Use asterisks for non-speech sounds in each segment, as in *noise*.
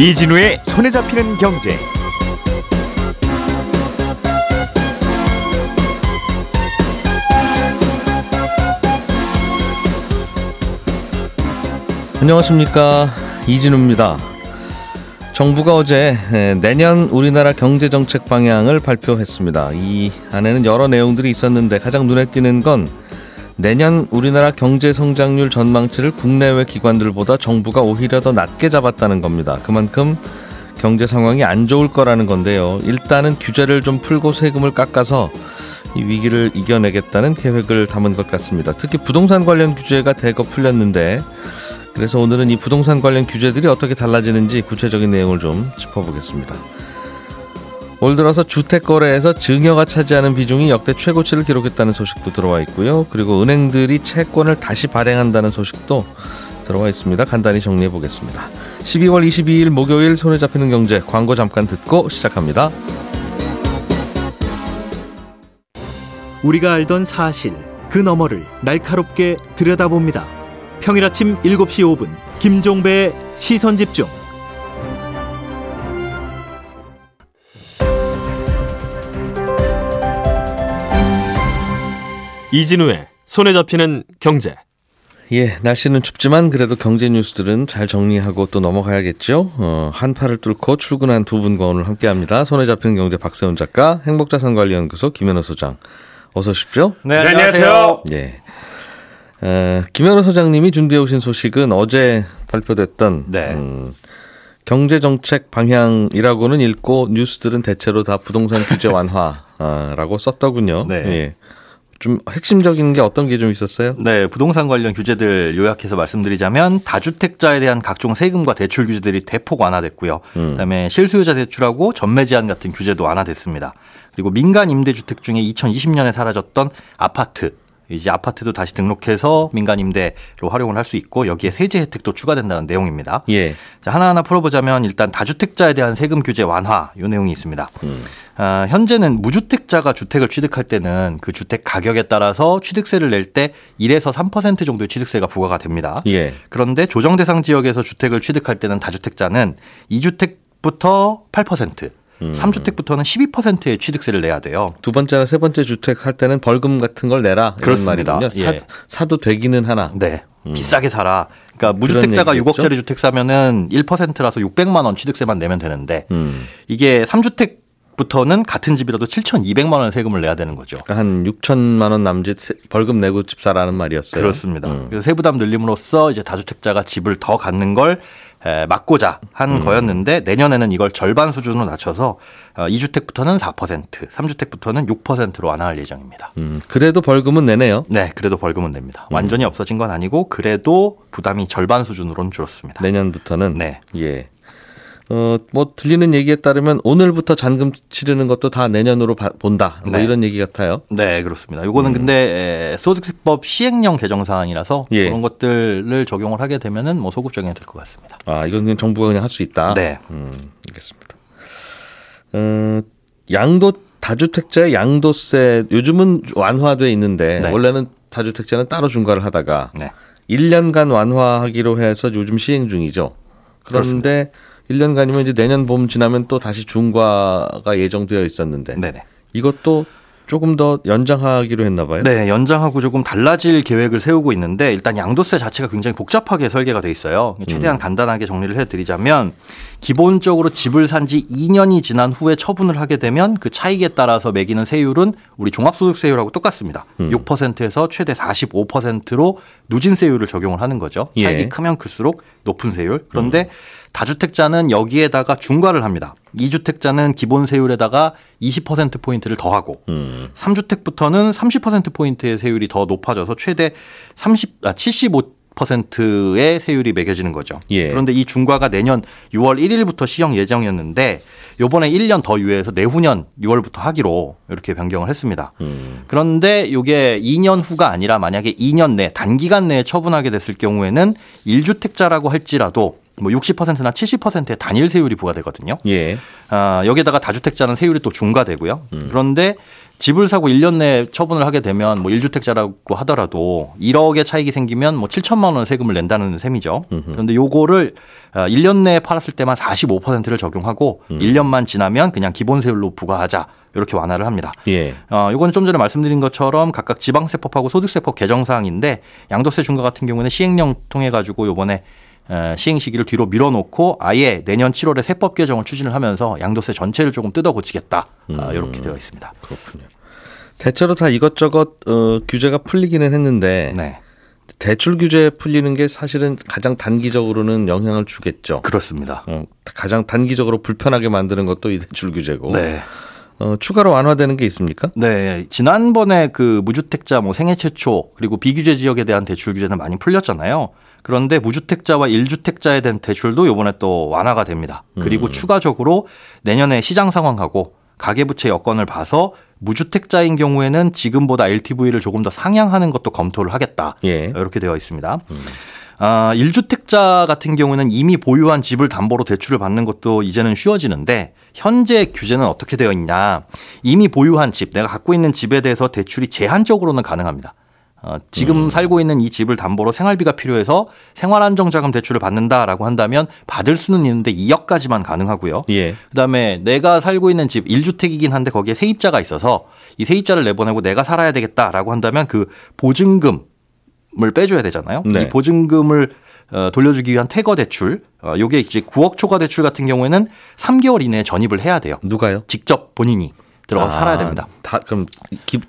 이진우의 손에 잡히는 경제. 안녕하십니까 이진우입니다. 정부가 어제 내년 우리나라 경제 정책 방향을 발표했습니다. 이 안에는 여러 내용들이 있었는데 가장 눈에 띄는 건 내년 우리나라 경제 성장률 전망치를 국내외 기관들보다 정부가 오히려 더 낮게 잡았다는 겁니다. 그만큼 경제 상황이 안 좋을 거라는 건데요. 일단은 규제를 좀 풀고 세금을 깎아서 이 위기를 이겨내겠다는 계획을 담은 것 같습니다. 특히 부동산 관련 규제가 대거 풀렸는데 그래서 오늘은 이 부동산 관련 규제들이 어떻게 달라지는지 구체적인 내용을 좀 짚어보겠습니다. 올 들어서 주택 거래에서 증여가 차지하는 비중이 역대 최고치를 기록했다는 소식도 들어와 있고요. 그리고 은행들이 채권을 다시 발행한다는 소식도 들어와 있습니다. 간단히 정리해 보겠습니다. 12월 22일 목요일 손에 잡히는 경제 광고 잠깐 듣고 시작합니다. 우리가 알던 사실 그 너머를 날카롭게 들여다봅니다. 평일 아침 7시 5분 김종배의 시선 집중. 이진우의 손에 잡히는 경제. 예, 날씨는 춥지만 그래도 경제 뉴스들은 잘 정리하고 또 넘어가야겠죠. 어, 한파를 뚫고 출근한 두 분과 오늘 함께합니다. 손에 잡히는 경제 박세훈 작가, 행복자산관리연구소 김현우 소장. 어서 오십시오. 네, 안녕하세요. 예. 에, 김현우 소장님이 준비해 오신 소식은 어제 발표됐던 네. 음, 경제 정책 방향이라고는 읽고 뉴스들은 대체로 다 부동산 규제 완화라고 썼더군요. 네. 예. 좀 핵심적인 게 어떤 게 좀 있었어요? 네, 부동산 관련 규제들 요약해서 말씀드리자면 다주택자에 대한 각종 세금과 대출 규제들이 대폭 완화됐고요. 음. 그다음에 실수요자 대출하고 전매 제한 같은 규제도 완화됐습니다. 그리고 민간 임대주택 중에 2020년에 사라졌던 아파트 이제 아파트도 다시 등록해서 민간 임대로 활용을 할 수 있고 여기에 세제 혜택도 추가된다는 내용입니다. 예. 자, 하나하나 풀어보자면 일단 다주택자에 대한 세금 규제 완화 이 내용이 있습니다. 음. 아, 현재는 무주택자가 주택을 취득할 때는 그 주택 가격에 따라서 취득세를 낼 때 1에서 3% 정도의 취득세가 부과가 됩니다. 예. 그런데 조정 대상 지역에서 주택을 취득할 때는 다주택자는 2주택부터 8%, 음. 3주택부터는 12%의 취득세를 내야 돼요. 두 번째나 세 번째 주택 할 때는 벌금 같은 걸 내라 그렇습니다. 말이군요. 사, 예. 사 도 되기는 하나. 네. 비싸게 살아. 그러니까 무주택자가 음. 얘기겠죠? 6억짜리 주택 사면은 1%라서 600만 원 취득세만 내면 되는데 음. 이게 3주택 부터는 같은 집이라도 7,200만 원 세금을 내야 되는 거죠. 그러니까 한 6천만 원 남짓 세- 벌금 내고 집 사라는 말이었어요. 그렇습니다. 음. 그래서 세부담 늘림으로써 이제 다주택자가 집을 더 갖는 걸 에, 막고자 한 음. 거였는데 내년에는 이걸 절반 수준으로 낮춰서 어, 2주택부터는 4%, 3주택부터는 6%로 완화할 예정입니다. 음, 그래도 벌금은 내네요. 네, 그래도 벌금은 냅니다. 음. 완전히 없어진 건 아니고 그래도 부담이 절반 수준으로는 줄었습니다. 내년부터는. 네. 예. 어, 뭐 들리는 얘기에 따르면 오늘부터 잔금 치르는 것도 다 내년으로 바- 본다. 뭐 네. 이런 얘기 같아요. 네, 그렇습니다. 이거는 근데 에, 소득세법 시행령 개정 사항이라서 예. 그런 것들을 적용을 하게 되면은 뭐 소급 적용이 될 것 같습니다. 아, 이건 그냥 정부가 그냥 할 수 있다. 네. 음, 알겠습니다. 어, 양도 다주택자의 양도세 요즘은 완화돼 있는데 네. 원래는 다주택자는 따로 중과를 하다가 네. 1년간 완화하기로 해서 요즘 시행 중이죠. 그런데 1년간이면 이제 내년 봄 지나면 또 다시 중과가 예정되어 있었는데 네네. 이것도 조금 더 연장하기로 했나 봐요. 네, 연장하고 조금 달라질 계획을 세우고 있는데 일단 양도세 자체가 굉장히 복잡하게 설계가 돼 있어요. 최대한 음. 간단하게 정리를 해 드리자면 기본적으로 집을 산 지 2년이 지난 후에 처분을 하게 되면 그 차익에 따라서 매기는 세율은 우리 종합소득세율하고 똑같습니다. 음. 6%에서 최대 45%로 누진세율을 적용을 하는 거죠. 차익이 예. 크면 클수록 높은 세율. 그런데 다주택자는 여기에다가 중과를 합니다. 2주택자는 기본 세율에다가 20%포인트를 더하고 음. 3주택부터는 30%포인트의 세율이 더 높아져서 최대 30, 아, 75%의 세율이 매겨지는 거죠. 예. 그런데 이 중과가 내년 6월 1일부터 시행 예정이었는데 요번에 1년 더 유예해서 내후년 6월부터 하기로 이렇게 변경을 했습니다. 음. 그런데 이게 2년 후가 아니라 만약에 2년 내 단기간 내에 처분하게 됐을 경우에는 1주택자라고 할지라도 뭐 60%나 70%의 단일 세율이 부과되거든요. 예. 아, 여기에다가 다주택자는 세율이 또 중과되고요. 그런데 집을 사고 1년 내에 처분을 하게 되면 뭐 1주택자라고 하더라도 1억의 차익이 생기면 뭐 7천만 원 세금을 낸다는 셈이죠. 그런데 요거를 1년 어, 내에 팔았을 때만 45%를 적용하고 음. 1년만 지나면 그냥 기본 세율로 부과하자. 이렇게 완화를 합니다. 예. 어, 이건 좀 전에 말씀드린 것처럼 각각 지방세법하고 소득세법 개정 사항인데 양도세 중과 같은 경우는 시행령 통해 가지고 요번에 시행 시기를 뒤로 밀어놓고 아예 내년 7월에 세법 개정을 추진을 하면서 양도세 전체를 조금 뜯어 고치겠다 음. 이렇게 되어 있습니다. 그렇군요. 대체로 다 이것저것 어, 규제가 풀리기는 했는데 네. 대출 규제 풀리는 게 사실은 가장 단기적으로는 영향을 주겠죠. 그렇습니다. 어, 가장 단기적으로 불편하게 만드는 것도 이 대출 규제고. 네. 어, 추가로 완화되는 게 있습니까? 네. 지난번에 그 무주택자 뭐 생애 최초 그리고 비규제 지역에 대한 대출 규제는 많이 풀렸잖아요. 그런데 무주택자와 1주택자에 대한 대출도 요번에 또 완화가 됩니다. 그리고 음. 추가적으로 내년에 시장 상황하고 가계부채 여건을 봐서 무주택자인 경우에는 지금보다 LTV를 조금 더 상향하는 것도 검토를 하겠다. 예. 이렇게 되어 있습니다. 음. 아, 1주택자 같은 경우는 이미 보유한 집을 담보로 대출을 받는 것도 이제는 쉬워지는데 현재 규제는 어떻게 되어 있냐. 이미 보유한 집, 내가 갖고 있는 집에 대해서 대출이 제한적으로는 가능합니다. 어, 지금 음. 살고 있는 이 집을 담보로 생활비가 필요해서 생활안정자금 대출을 받는다라고 한다면 받을 수는 있는데 2억까지만 가능하고요. 예. 그다음에 내가 살고 있는 집 1주택이긴 한데 거기에 세입자가 있어서 이 세입자를 내보내고 내가 살아야 되겠다라고 한다면 그 보증금을 빼줘야 되잖아요. 네. 이 보증금을 어, 돌려주기 위한 퇴거 대출, 어, 요게 이제 9억 초과 대출 같은 경우에는 3개월 이내에 전입을 해야 돼요. 누가요? 직접 본인이. 들어가서 아, 살아야 됩니다. 다 그럼 기,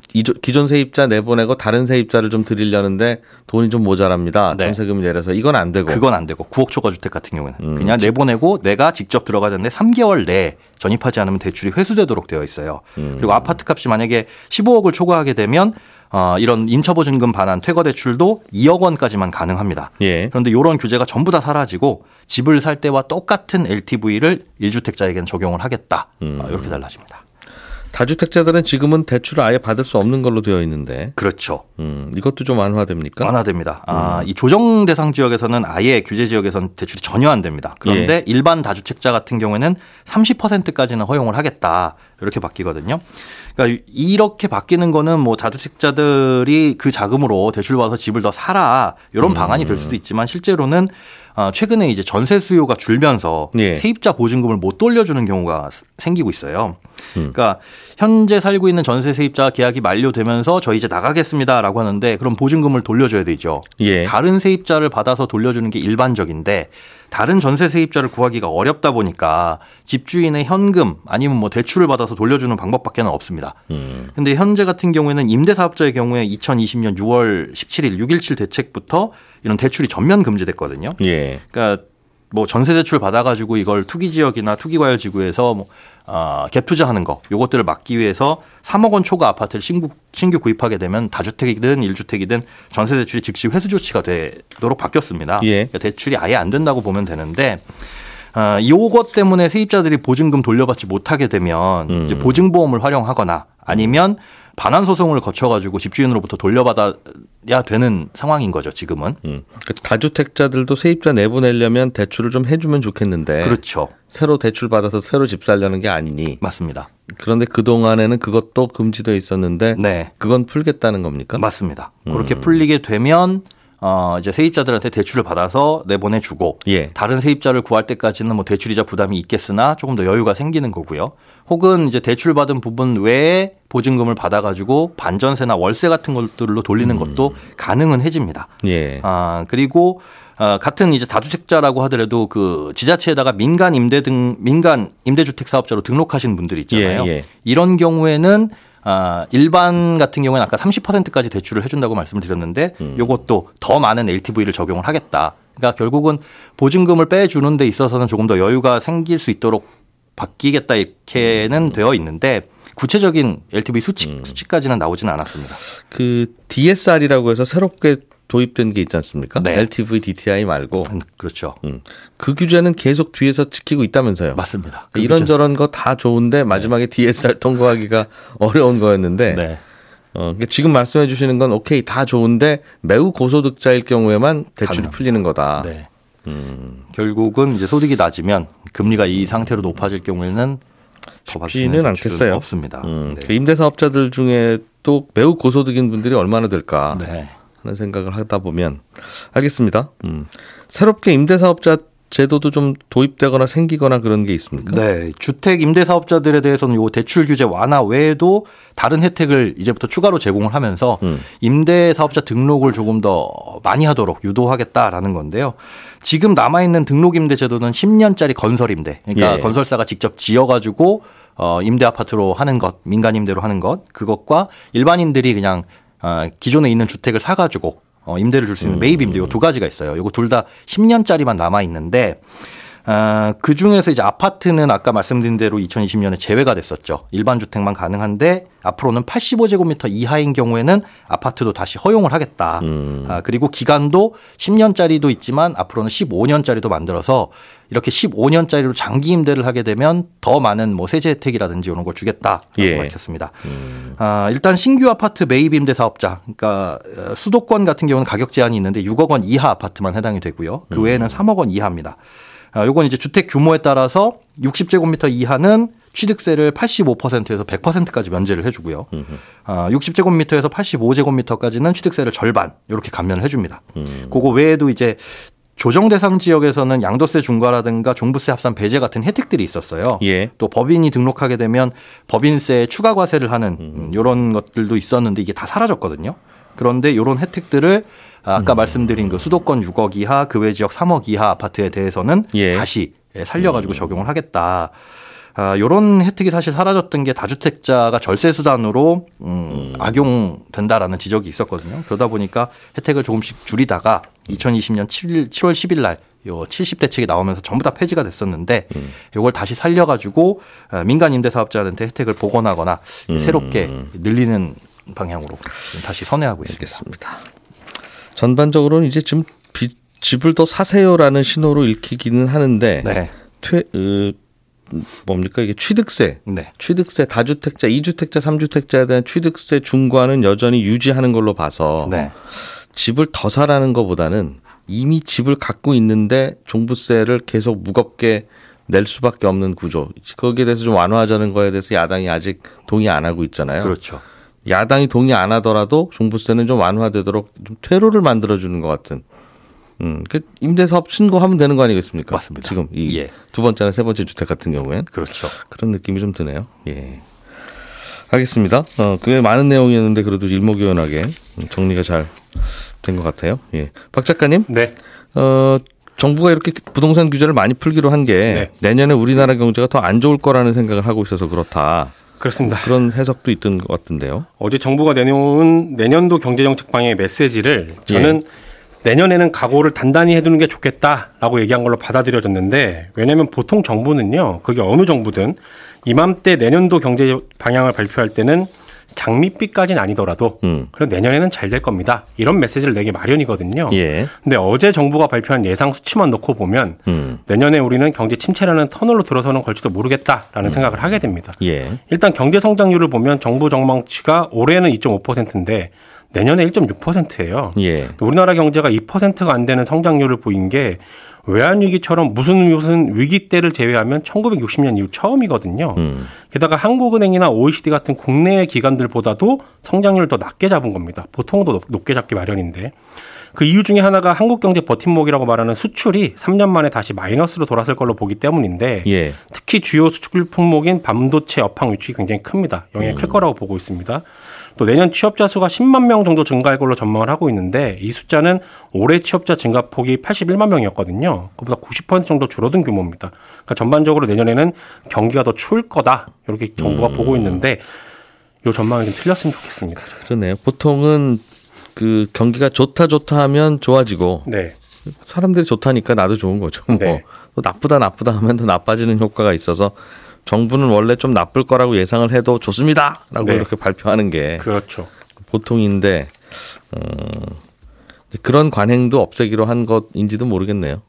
기존 세입자 내보내고 다른 세입자를 좀 드리려는데 돈이 좀 모자랍니다. 네. 전세금이 내려서 이건 안 되고. 그건 안 되고 9억 초과 주택 같은 경우는 음. 그냥 내보내고 내가 직접 들어가야 되는데 3개월 내에 전입하지 않으면 대출이 회수되도록 되어 있어요. 음. 그리고 아파트 값이 만약에 15억을 초과하게 되면 어, 이런 임차보증금 반환 퇴거 대출도 2억 원까지만 가능합니다. 예. 그런데 이런 규제가 전부 다 사라지고 집을 살 때와 똑같은 LTV를 1주택자에게는 적용을 하겠다. 음. 어, 이렇게 달라집니다. 다주택자들은 지금은 대출을 아예 받을 수 없는 걸로 되어 있는데. 그렇죠. 음, 이것도 좀 완화됩니까? 완화됩니다. 아, 음. 이 조정 대상 지역에서는 아예 규제 지역에서는 대출이 전혀 안 됩니다. 그런데 예. 일반 다주택자 같은 경우에는 30%까지는 허용을 하겠다. 이렇게 바뀌거든요. 그러니까 이렇게 바뀌는 거는 뭐 다주택자들이 그 자금으로 대출 받아서 집을 더 사라 이런 음. 방안이 될 수도 있지만 실제로는 아, 최근에 이제 전세 수요가 줄면서 예. 세입자 보증금을 못 돌려주는 경우가 생기고 있어요. 음. 그러니까 현재 살고 있는 전세 세입자 계약이 만료되면서 저 이제 나가겠습니다라고 하는데 그럼 보증금을 돌려줘야 되죠. 예. 다른 세입자를 받아서 돌려주는 게 일반적인데 다른 전세 세입자를 구하기가 어렵다 보니까 집주인의 현금 아니면 뭐 대출을 받아서 돌려주는 방법밖에는 없습니다. 음. 근데 현재 같은 경우에는 임대사업자의 경우에 2020년 6월 17일 6.17 대책부터 이런 대출이 전면 금지됐거든요. 예. 그러니까 뭐 전세 대출 받아가지고 이걸 투기 지역이나 투기 과열 지구에서 뭐 어, 갭 투자하는 거 요것들을 막기 위해서 3억 원 초과 아파트를 신구, 신규 구입하게 되면 다주택이든 1주택이든 전세 대출이 즉시 회수 조치가 되도록 바뀌었습니다. 예. 그러니까 대출이 아예 안 된다고 보면 되는데 어, 요것 때문에 세입자들이 보증금 돌려받지 못하게 되면 음. 이제 보증보험을 활용하거나 아니면 반환 소송을 거쳐가지고 집주인으로부터 돌려받아야 되는 상황인 거죠 지금은. 음. 그 다주택자들도 세입자 내보내려면 대출을 좀 해주면 좋겠는데. 그렇죠. 새로 대출 받아서 새로 집 살려는 게 아니니. 맞습니다. 그런데 그 동안에는 그것도 금지돼 있었는데. 네. 그건 풀겠다는 겁니까? 맞습니다. 음. 그렇게 풀리게 되면. 어 이제 세입자들한테 대출을 받아서 내보내주고 예. 다른 세입자를 구할 때까지는 뭐 대출이자 부담이 있겠으나 조금 더 여유가 생기는 거고요. 혹은 이제 대출 받은 부분 외에 보증금을 받아가지고 반전세나 월세 같은 것들로 돌리는 음. 것도 가능은 해집니다. 예. 아 그리고 어, 같은 이제 다주택자라고 하더라도 그 지자체에다가 민간 임대 등 민간 임대주택 사업자로 등록하신 분들이 있잖아요. 예, 예. 이런 경우에는 아, 일반 같은 경우에는 아까 30%까지 대출을 해준다고 말씀을 드렸는데 음. 요것도 더 많은 LTV를 적용을 하겠다. 그러니까 결국은 보증금을 빼주는 데 있어서는 조금 더 여유가 생길 수 있도록 바뀌겠다 이렇게는 음. 되어 있는데 구체적인 LTV 수치, 음. 수치까지는 나오지는 않았습니다. 그 DSR이라고 해서 새롭게 도입된 게 있지 않습니까? 네. LTV DTI 말고. 음, 그렇죠. 음. 그 규제는 계속 뒤에서 지키고 있다면서요. 맞습니다. 그 이런저런 거 다 좋은데 마지막에 네. DSR *laughs* 통과하기가 어려운 거였는데. 네. 어, 그러니까 지금 말씀해 주시는 건 오케이 다 좋은데 매우 고소득자일 경우에만 대출이 가능. 풀리는 거다. 네. 음. 결국은 이제 소득이 낮으면 금리가 이 상태로 높아질 경우에는 쉽지는 않겠어요. 없습니다. 음, 네. 그 임대사업자들 중에 또 매우 고소득인 분들이 얼마나 될까 네. 하는 생각을 하다 보면 알겠습니다. 음. 새롭게 임대사업자 제도도 좀 도입되거나 생기거나 그런 게 있습니까? 네, 주택 임대 사업자들에 대해서는 요 대출 규제 완화 외에도 다른 혜택을 이제부터 추가로 제공을 하면서 음. 임대 사업자 등록을 조금 더 많이 하도록 유도하겠다라는 건데요. 지금 남아 있는 등록 임대 제도는 10년짜리 건설 임대. 그러니까 예. 건설사가 직접 지어 가지고 어 임대 아파트로 하는 것, 민간 임대로 하는 것, 그것과 일반인들이 그냥 어 기존에 있는 주택을 사 가지고 어 임대를 줄 수 있는 매입 임대 요두 가지가 있어요. 요거 둘 다 10년짜리만 남아 있는데 어, 그 중에서 이제 아파트는 아까 말씀드린 대로 2020년에 제외가 됐었죠. 일반 주택만 가능한데 앞으로는 85제곱미터 이하인 경우에는 아파트도 다시 허용을 하겠다. 음. 아, 그리고 기간도 10년짜리도 있지만 앞으로는 15년짜리도 만들어서 이렇게 15년짜리로 장기 임대를 하게 되면 더 많은 뭐 세제 혜택이라든지 이런 걸 주겠다라고 예. 밝혔습니다. 아, 일단 신규 아파트 매입 임대 사업자, 그러니까 어, 수도권 같은 경우는 가격 제한이 있는데 6억 원 이하 아파트만 해당이 되고요. 그 외에는 3억 원 이하입니다. 아, 요건 이제 주택 규모에 따라서 60제곱미터 이하는 취득세를 85%에서 100%까지 면제를 해주고요. 아, 60제곱미터에서 85제곱미터까지는 취득세를 절반 이렇게 감면을 해줍니다. 그거 외에도 이제 조정 대상 지역에서는 양도세 중과라든가 종부세 합산 배제 같은 혜택들이 있었어요. 예. 또 법인이 등록하게 되면 법인세 추가 과세를 하는 음, 이런 것들도 있었는데 이게 다 사라졌거든요. 그런데 이런 혜택들을 아까 말씀드린 그 수도권 6억 이하, 그 외 지역 3억 이하 아파트에 대해서는 예. 다시 살려가지고 적용을 하겠다. 아, 요런 혜택이 사실 사라졌던 게 다주택자가 절세 수단으로 음, 악용된다라는 지적이 있었거든요. 그러다 보니까 혜택을 조금씩 줄이다가 2020년 7일, 7월 10일 날 요 70대 책이 나오면서 전부 다 폐지가 됐었는데 요걸 다시 살려 가지고 어, 민간 임대 사업자한테 혜택을 복원하거나 새롭게 늘리는 방향으로 다시 선회하고 있습니다. 알겠습니다. 전반적으로는 이제 지금 비- 집을 더 사세요라는 신호로 읽히기는 하는데 네. 퇴, 으, 뭡니까 이게 취득세 네. 취득세 다주택자, 이주택자, 삼주택자에 대한 취득세 중과는 여전히 유지하는 걸로 봐서 네. 집을 더 사라는 것보다는 이미 집을 갖고 있는데 종부세를 계속 무겁게 낼 수밖에 없는 구조. 거기에 대해서 좀 완화하자는 거에 대해서 야당이 아직 동의 안 하고 있잖아요. 그렇죠. 야당이 동의 안 하더라도 종부세는 좀 완화되도록 좀 퇴로를 만들어주는 것 같은. 음, 그 임대사업 신고하면 되는 거 아니겠습니까? 맞습니다. 지금 이 예. 두 번째나 세 번째 주택 같은 경우엔 그렇죠. 그런 느낌이 좀 드네요. 예. 알겠습니다. 어, 그게 많은 내용이었는데 그래도 일목요연하게 정리가 잘 된 것 같아요. 예. 박 작가님, 네. 어, 정부가 이렇게 부동산 규제를 많이 풀기로 한게 네. 내년에 우리나라 경제가 더 안 좋을 거라는 생각을 하고 있어서 그렇다. 그렇습니다. 그런 해석도 있던 것 같은데요. 어제 정부가 내놓은 내년도 경제정책 방향의 메시지를 저는 내년에는 각오를 단단히 해두는 게 좋겠다라고 얘기한 걸로 받아들여졌는데 왜냐하면 보통 정부는요 그게 어느 정부든 이맘때 내년도 경제 방향을 발표할 때는 장밋빛까지는 아니더라도 음. 그래도 내년에는 잘 될 겁니다 이런 메시지를 내기 마련이거든요. 예. 근데 어제 정부가 발표한 예상 수치만 놓고 보면 음. 내년에 우리는 경제 침체라는 터널로 들어서는 걸지도 모르겠다라는 생각을 하게 됩니다. 예. 일단 경제 성장률을 보면 정부 전망치가 올해는 2.5%인데 내년에 1.6%예요. 예. 우리나라 경제가 2%가 안 되는 성장률을 보인 게 외환 위기처럼 무슨 무슨 위기 때를 제외하면 1960년 이후 처음이거든요. 음. 게다가 한국은행이나 OECD 같은 국내 기관들보다도 성장률을 더 낮게 잡은 겁니다. 보통도 높- 높게 잡기 마련인데. 그 이유 중에 하나가 한국 경제 버팀목이라고 말하는 수출이 3년 만에 다시 마이너스로 돌아설 걸로 보기 때문인데 예. 특히 주요 수출 품목인 반도체 업황 위축이 굉장히 큽니다. 영향이 클 거라고 보고 있습니다. 또 내년 취업자 수가 10만 명 정도 증가할 걸로 전망을 하고 있는데 이 숫자는 올해 취업자 증가 폭이 81만 명이었거든요. 그보다 90% 정도 줄어든 규모입니다. 그러니까 전반적으로 내년에는 경기가 더 추울 거다 이렇게 정부가 보고 있는데 이 전망이 좀 틀렸으면 좋겠습니다. 그러네요. 보통은 그 경기가 좋다 좋다 하면 좋아지고 네, 사람들이 좋다니까 나도 좋은 거죠. 뭐 네. 또 나쁘다 나쁘다 하면 더 나빠지는 효과가 있어서 정부는 원래 좀 나쁠 거라고 예상을 해도 좋습니다라고 네. 이렇게 발표하는 게 그렇죠. 보통인데 어, 그런 관행도 없애기로 한 것인지도 모르겠네요.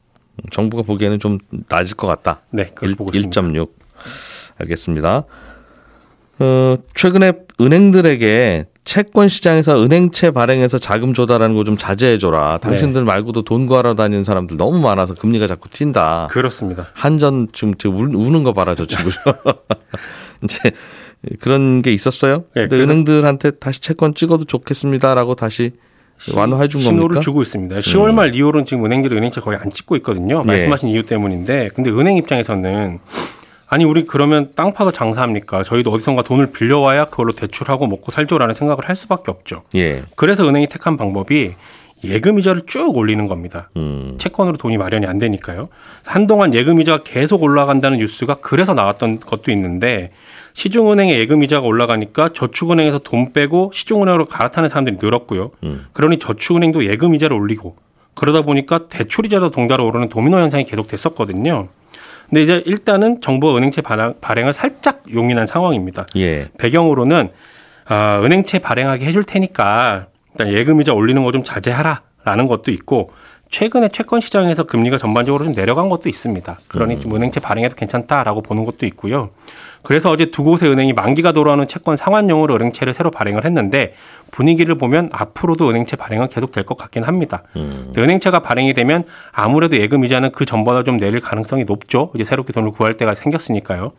정부가 보기에는 좀 낮을 것 같다. 네, 그렇게 보고 1, 있습니다. 1.6 알겠습니다. 어, 최근에 은행들에게 채권 시장에서 은행채 발행해서 자금 조달하는 거 좀 자제해 줘라. 당신들 말고도 돈 구하러 다니는 사람들 너무 많아서 금리가 자꾸 튄다. 그렇습니다. 한전 지금 지금 울- 우는 거 봐라 저 친구. *laughs* 이제 그런 게 있었어요. 네, 근데 은행들한테 다시 채권 찍어도 좋겠습니다라고 다시 완화해 준 신호를 겁니까? 음. 주고 있습니다. 10월 말 이후로는 지금 은행들이 은행채 거의 안 찍고 있거든요. 예. 말씀하신 이유 때문인데, 근데 은행 입장에서는 아니 우리 그러면 땅 파서 장사합니까? 저희도 어디선가 돈을 빌려와야 그걸로 대출하고 먹고 살죠라는 생각을 할 수밖에 없죠. 예. 그래서 은행이 택한 방법이 예금 이자를 쭉 올리는 겁니다. 음. 채권으로 돈이 마련이 안 되니까요. 한동안 예금 이자가 계속 올라간다는 뉴스가 그래서 나왔던 것도 있는데 시중은행의 예금 이자가 올라가니까 저축은행에서 돈 빼고 시중은행으로 갈아타는 사람들이 늘었고요. 음. 그러니 저축은행도 예금 이자를 올리고 그러다 보니까 대출 이자도 동달아 오르는 도미노 현상이 계속 됐었거든요. 근데 이제 일단은 정부가 은행채 발행- 발행 을 살짝 용인한 상황입니다. 예. 배경으로는 아, 은행채 발행하게 해줄 테니까 일단 예금이자 올리는 거 좀 자제하라라는 것도 있고 최근에 채권 시장에서 금리가 전반적으로 좀 내려간 것도 있습니다. 그러니 좀 은행채 발행해도 괜찮다라고 보는 것도 있고요. 그래서 어제 두 곳의 은행이 만기가 돌아오는 채권 상환용으로 은행채를 새로 발행을 했는데 분위기를 보면 앞으로도 은행채 발행은 계속 될 것 같긴 합니다. 근데 은행채가 발행이 되면 아무래도 예금 이자는 그 전보다 좀 내릴 가능성이 높죠. 이제 새롭게 돈을 구할 때가 생겼으니까요.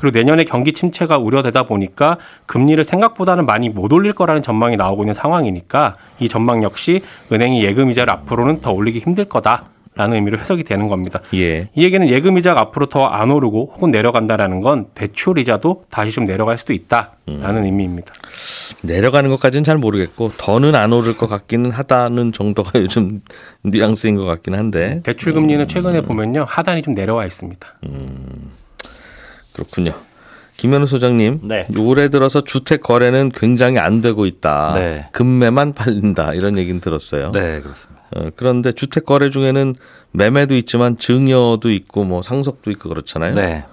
그리고 내년에 경기 침체가 우려되다 보니까 금리를 생각보다는 많이 못 올릴 거라는 전망이 나오고 있는 상황이니까 이 전망 역시 은행이 예금 이자를 앞으로는 더 올리기 힘들 거다 라는 의미로 해석이 되는 겁니다. 예. 이 얘기는 예금 이자가 앞으로 더 안 오르고 혹은 내려간다라는 건 대출 이자도 다시 좀 내려갈 수도 있다라는 의미입니다. 내려가는 것까지는 잘 모르겠고 더는 안 오를 것 같기는 하다는 정도가 *laughs* 요즘 뉘앙스인 것 같긴 한데 대출 금리는 최근에 보면요 하단이 좀 내려와 있습니다. 그렇군요. 김현우 소장님, 네. 올해 들어서 주택 거래는 굉장히 안 되고 있다. 네. 금매만 팔린다 이런 얘기는 들었어요. 네, 그렇습니다. 어, 그런데 주택 거래 중에는 매매도 있지만 증여도 있고 뭐 상속도 있고 그렇잖아요. 네.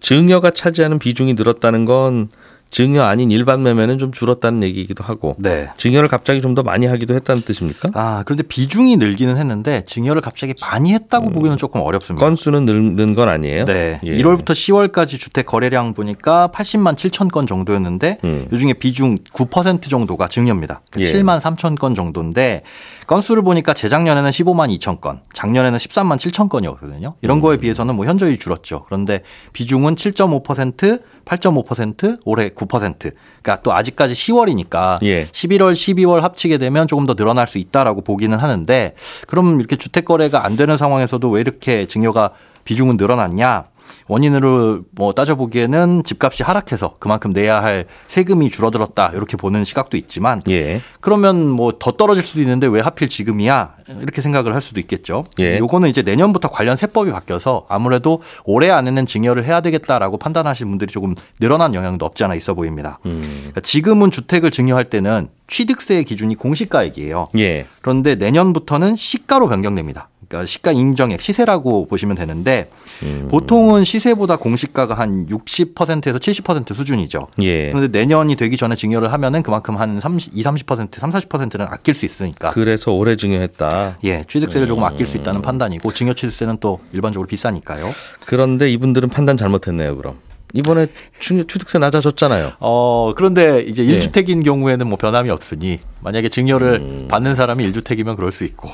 증여가 차지하는 비중이 늘었다는 건 증여 아닌 일반 매매는 좀 줄었다는 얘기이기도 하고 네. 증여를 갑자기 좀 더 많이 하기도 했다는 뜻입니까? 아, 그런데 비중이 늘기는 했는데 증여를 갑자기 많이 했다고 보기는 조금 어렵습니다. 건수는 늘- 는 건 아니에요. 네. 예. 1월부터 10월까지 주택 거래량 보니까 80만 7천 건 정도였는데 음. 요중에 비중 9% 정도가 증여입니다. 그 예. 7만 3천 건 정도인데 건수를 보니까 재작년에는 15만 2천 건, 작년에는 13만 7천 건이었거든요. 이런 음. 거에 비해서는 뭐 현저히 줄었죠. 그런데 비중은 7.5%, 8.5%, 올해 9%. 그러니까 또 아직까지 10월이니까 예. 11월, 12월 합치게 되면 조금 더 늘어날 수 있다라고 보기는 하는데 그럼 이렇게 주택 거래가 안 되는 상황에서도 왜 이렇게 증여가 비중은 늘어났냐? 원인으로 뭐 따져보기에는 집값이 하락해서 그만큼 내야 할 세금이 줄어들었다 이렇게 보는 시각도 있지만 예. 그러면 뭐 더 떨어질 수도 있는데 왜 하필 지금이야 이렇게 생각을 할 수도 있겠죠. 예. 요거는 이제 내년부터 관련 세법이 바뀌어서 아무래도 올해 안에는 증여를 해야 되겠다라고 판단하시는 분들이 조금 늘어난 영향도 없지 않아 있어 보입니다. 음. 그러니까 지금은 주택을 증여할 때는 취득세 기준이 공시가액이에요. 예. 그런데 내년부터는 시가로 변경됩니다. 그러니까 시가 인정액 시세라고 보시면 되는데 음. 보통은 시세보다 공시가가 한 60%에서 70% 수준이죠. 예. 그런데 내년이 되기 전에 증여를 하면은 그만큼 한 30, 20, 30%, 3, 40%는 아낄 수 있으니까. 그래서 올해 증여했다. 예, 취득세를 조금 아낄 수 음. 있다는 판단이고 증여 취득세는 또 일반적으로 비싸니까요. 그런데 이분들은 판단 잘못했네요. 그럼 이번에 취- 취득세 낮아졌잖아요. 어, 그런데 이제 예. 1주택인 경우에는 뭐 변함이 없으니 만약에 증여를 음. 받는 사람이 1주택이면 그럴 수 있고.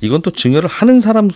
이건 또 증여를 하는 사람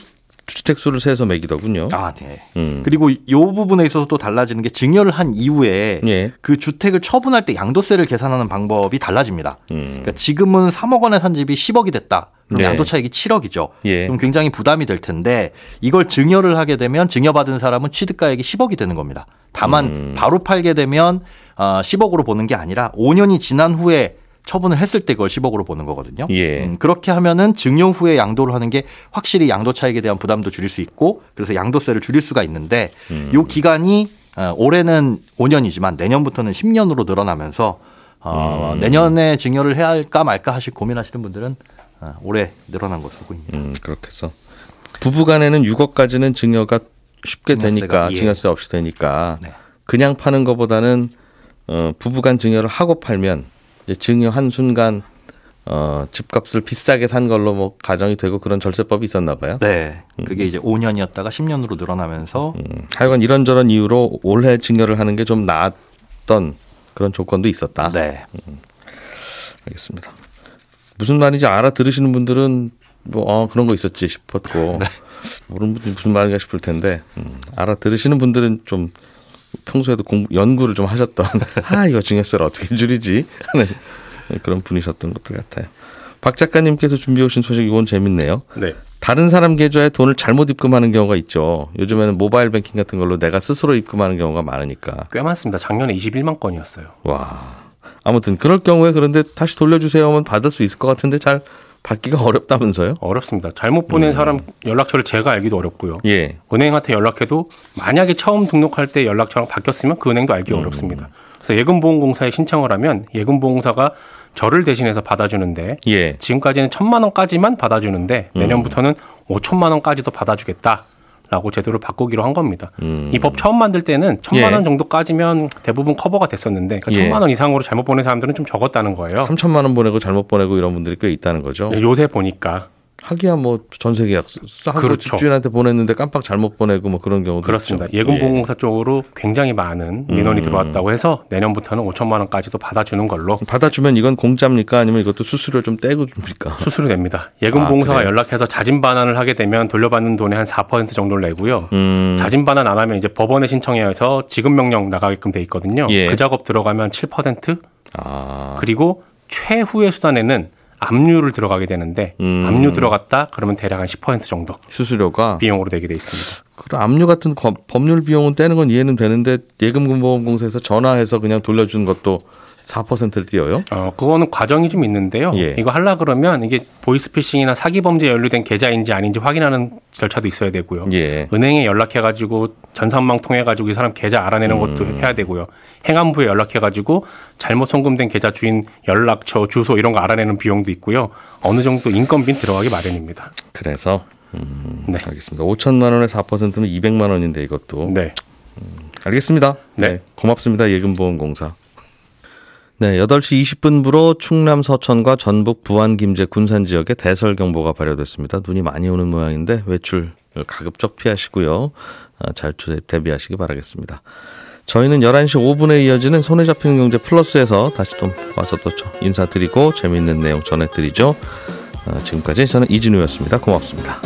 주택 수를 세서 매기더군요. 아, 네. 음. 그리고 이 부분에 있어서 또 달라지는 게 증여를 한 이후에 예. 그 주택을 처분할 때 양도세를 계산하는 방법이 달라집니다. 음. 그러니까 지금은 3억 원에 산 집이 10억이 됐다. 그럼 네. 양도 차익이 7억이죠. 예. 그럼 굉장히 부담이 될 텐데 이걸 증여를 하게 되면 증여받은 사람은 취득가액이 10억이 되는 겁니다. 다만 음. 바로 팔게 되면 어, 10억으로 보는 게 아니라 5년이 지난 후에 처분을 했을 때 그걸 10억으로 보는 거거든요. 예. 음, 그렇게 하면은 증여 후에 양도를 하는 게 확실히 양도 차익에 대한 부담도 줄일 수 있고 그래서 양도세를 줄일 수가 있는데 음. 요 기간이 어, 올해는 5년이지만 내년부터는 10년으로 늘어나면서 어, 음. 내년에 증여를 해야 할까 말까 하실 고민하시는 분들은 어, 올해 늘어난 것으로 보입니다. 음, 그렇게 해서 부부간에는 6억까지는 증여가 쉽게 되니까 예. 증여세 없이 되니까 네. 그냥 파는 것보다는 어, 부부간 증여를 하고 팔면 증여 한 순간 어, 집값을 비싸게 산 걸로 뭐 가정이 되고 그런 절세법이 있었나 봐요. 네. 그게 이제 5년이었다가 10년으로 늘어나면서 음, 하여간 이런저런 이유로 올해 증여를 하는 게 좀 나았던 그런 조건도 있었다. 네. 알겠습니다. 무슨 말인지 알아들으시는 분들은 뭐 어, 그런 거 있었지 싶었고 *laughs* 모르는 분들이 무슨 말인가 싶을 텐데 음, 알아들으시는 분들은 좀 평소에도 공부, 연구를 좀 하셨던 *laughs* 아 이거 증여세를 어떻게 줄이지 하는 그런 분이셨던 것들 같아요. 박 작가님께서 준비해 오신 소식 이건 재밌네요. 네. 다른 사람 계좌에 돈을 잘못 입금하는 경우가 있죠. 요즘에는 모바일 뱅킹 같은 걸로 내가 스스로 입금하는 경우가 많으니까. 꽤 많습니다. 작년에 21만 건이었어요. 와. 아무튼 그럴 경우에 그런데 다시 돌려주세요 하면 받을 수 있을 것 같은데 잘 받기가 어렵다면서요? 어렵습니다. 잘못 보낸 사람 연락처를 제가 알기도 어렵고요. 예. 은행한테 연락해도 만약에 처음 등록할 때 연락처랑 바뀌었으면 그 은행도 알기 어렵습니다. 그래서 예금보험공사에 신청을 하면 예금보험공사가 저를 대신해서 받아주는데 예. 지금까지는 천만 원까지만 받아주는데 내년부터는 오천만 원까지도 받아주겠다 라고 제도를 바꾸기로 한 겁니다. 이법 처음 만들 때는 천만 예. 원 정도까지면 대부분 커버가 됐었는데 그러니까 예. 천만 원 이상으로 잘못 보낸 사람들은 좀 적었다는 거예요. 3천만 원 보내고 잘못 보내고 이런 분들이 꽤 있다는 거죠. 네, 요새 보니까 하기야 뭐 전세 계약 싸고 그렇죠. 집주인한테 보냈는데 깜빡 잘못 보내고 뭐 그런 경우도 그렇습니다. 있죠. 예금보험공사 쪽으로 굉장히 많은 민원이 음. 들어왔다고 해서 내년부터는 5천만 원까지도 받아주는 걸로 예. 받아주면 이건 공짜입니까 아니면 이것도 수수료 좀 떼고 줍니까? 수수료 냅니다. 예금보험사가 아? 연락해서 자진 반환을 하게 되면 돌려받는 돈의 한 4% 정도를 내고요. 음. 자진 반환 안 하면 이제 법원에 신청해서 지급 명령 나가게끔 돼 있거든요. 예. 그 작업 들어가면 7% 아. 그리고 최후의 수단에는 압류를 들어가게 되는데 음. 압류 들어갔다 그러면 대략 한 10% 정도 수수료가 비용으로 내게 돼 있습니다. 그럼 압류 같은 거- 법률 비용은 떼는 건 이해는 되는데 예금보험공사에서 전화해서 그냥 돌려준 것도 4%를 띄어요? 어, 그거는 과정이 좀 있는데요. 예. 이거 하려 그러면 이게 보이스피싱이나 사기 범죄에 연루된 계좌인지 아닌지 확인하는 절차도 있어야 되고요. 예. 은행에 연락해 가지고 전산망 통해 가지고 이 사람 계좌 알아내는 것도 음. 해야 되고요. 행안부에 연락해 가지고 잘못 송금된 계좌 주인 연락처, 주소 이런 거 알아내는 비용도 있고요. 어느 정도 인건비는 들어가기 마련입니다. 그래서 음, 네. 알겠습니다. 5천만 원에 4%면 200만 원인데 이것도 네. 알겠습니다. 네. 고맙습니다. 예금보험공사. 네, 8시 20분부로 충남 서천과 전북 부안 김제 군산 지역에 대설 경보가 발효됐습니다. 눈이 많이 오는 모양인데 외출 가급적 피하시고요. 아, 잘 주- 대비하시기 바라겠습니다. 저희는 11시 5분에 이어지는 손에 잡히는 경제 플러스에서 다시 좀 와서 또 저- 인사드리고 재미있는 내용 전해드리죠. 아, 지금까지 저는 이진우였습니다. 고맙습니다.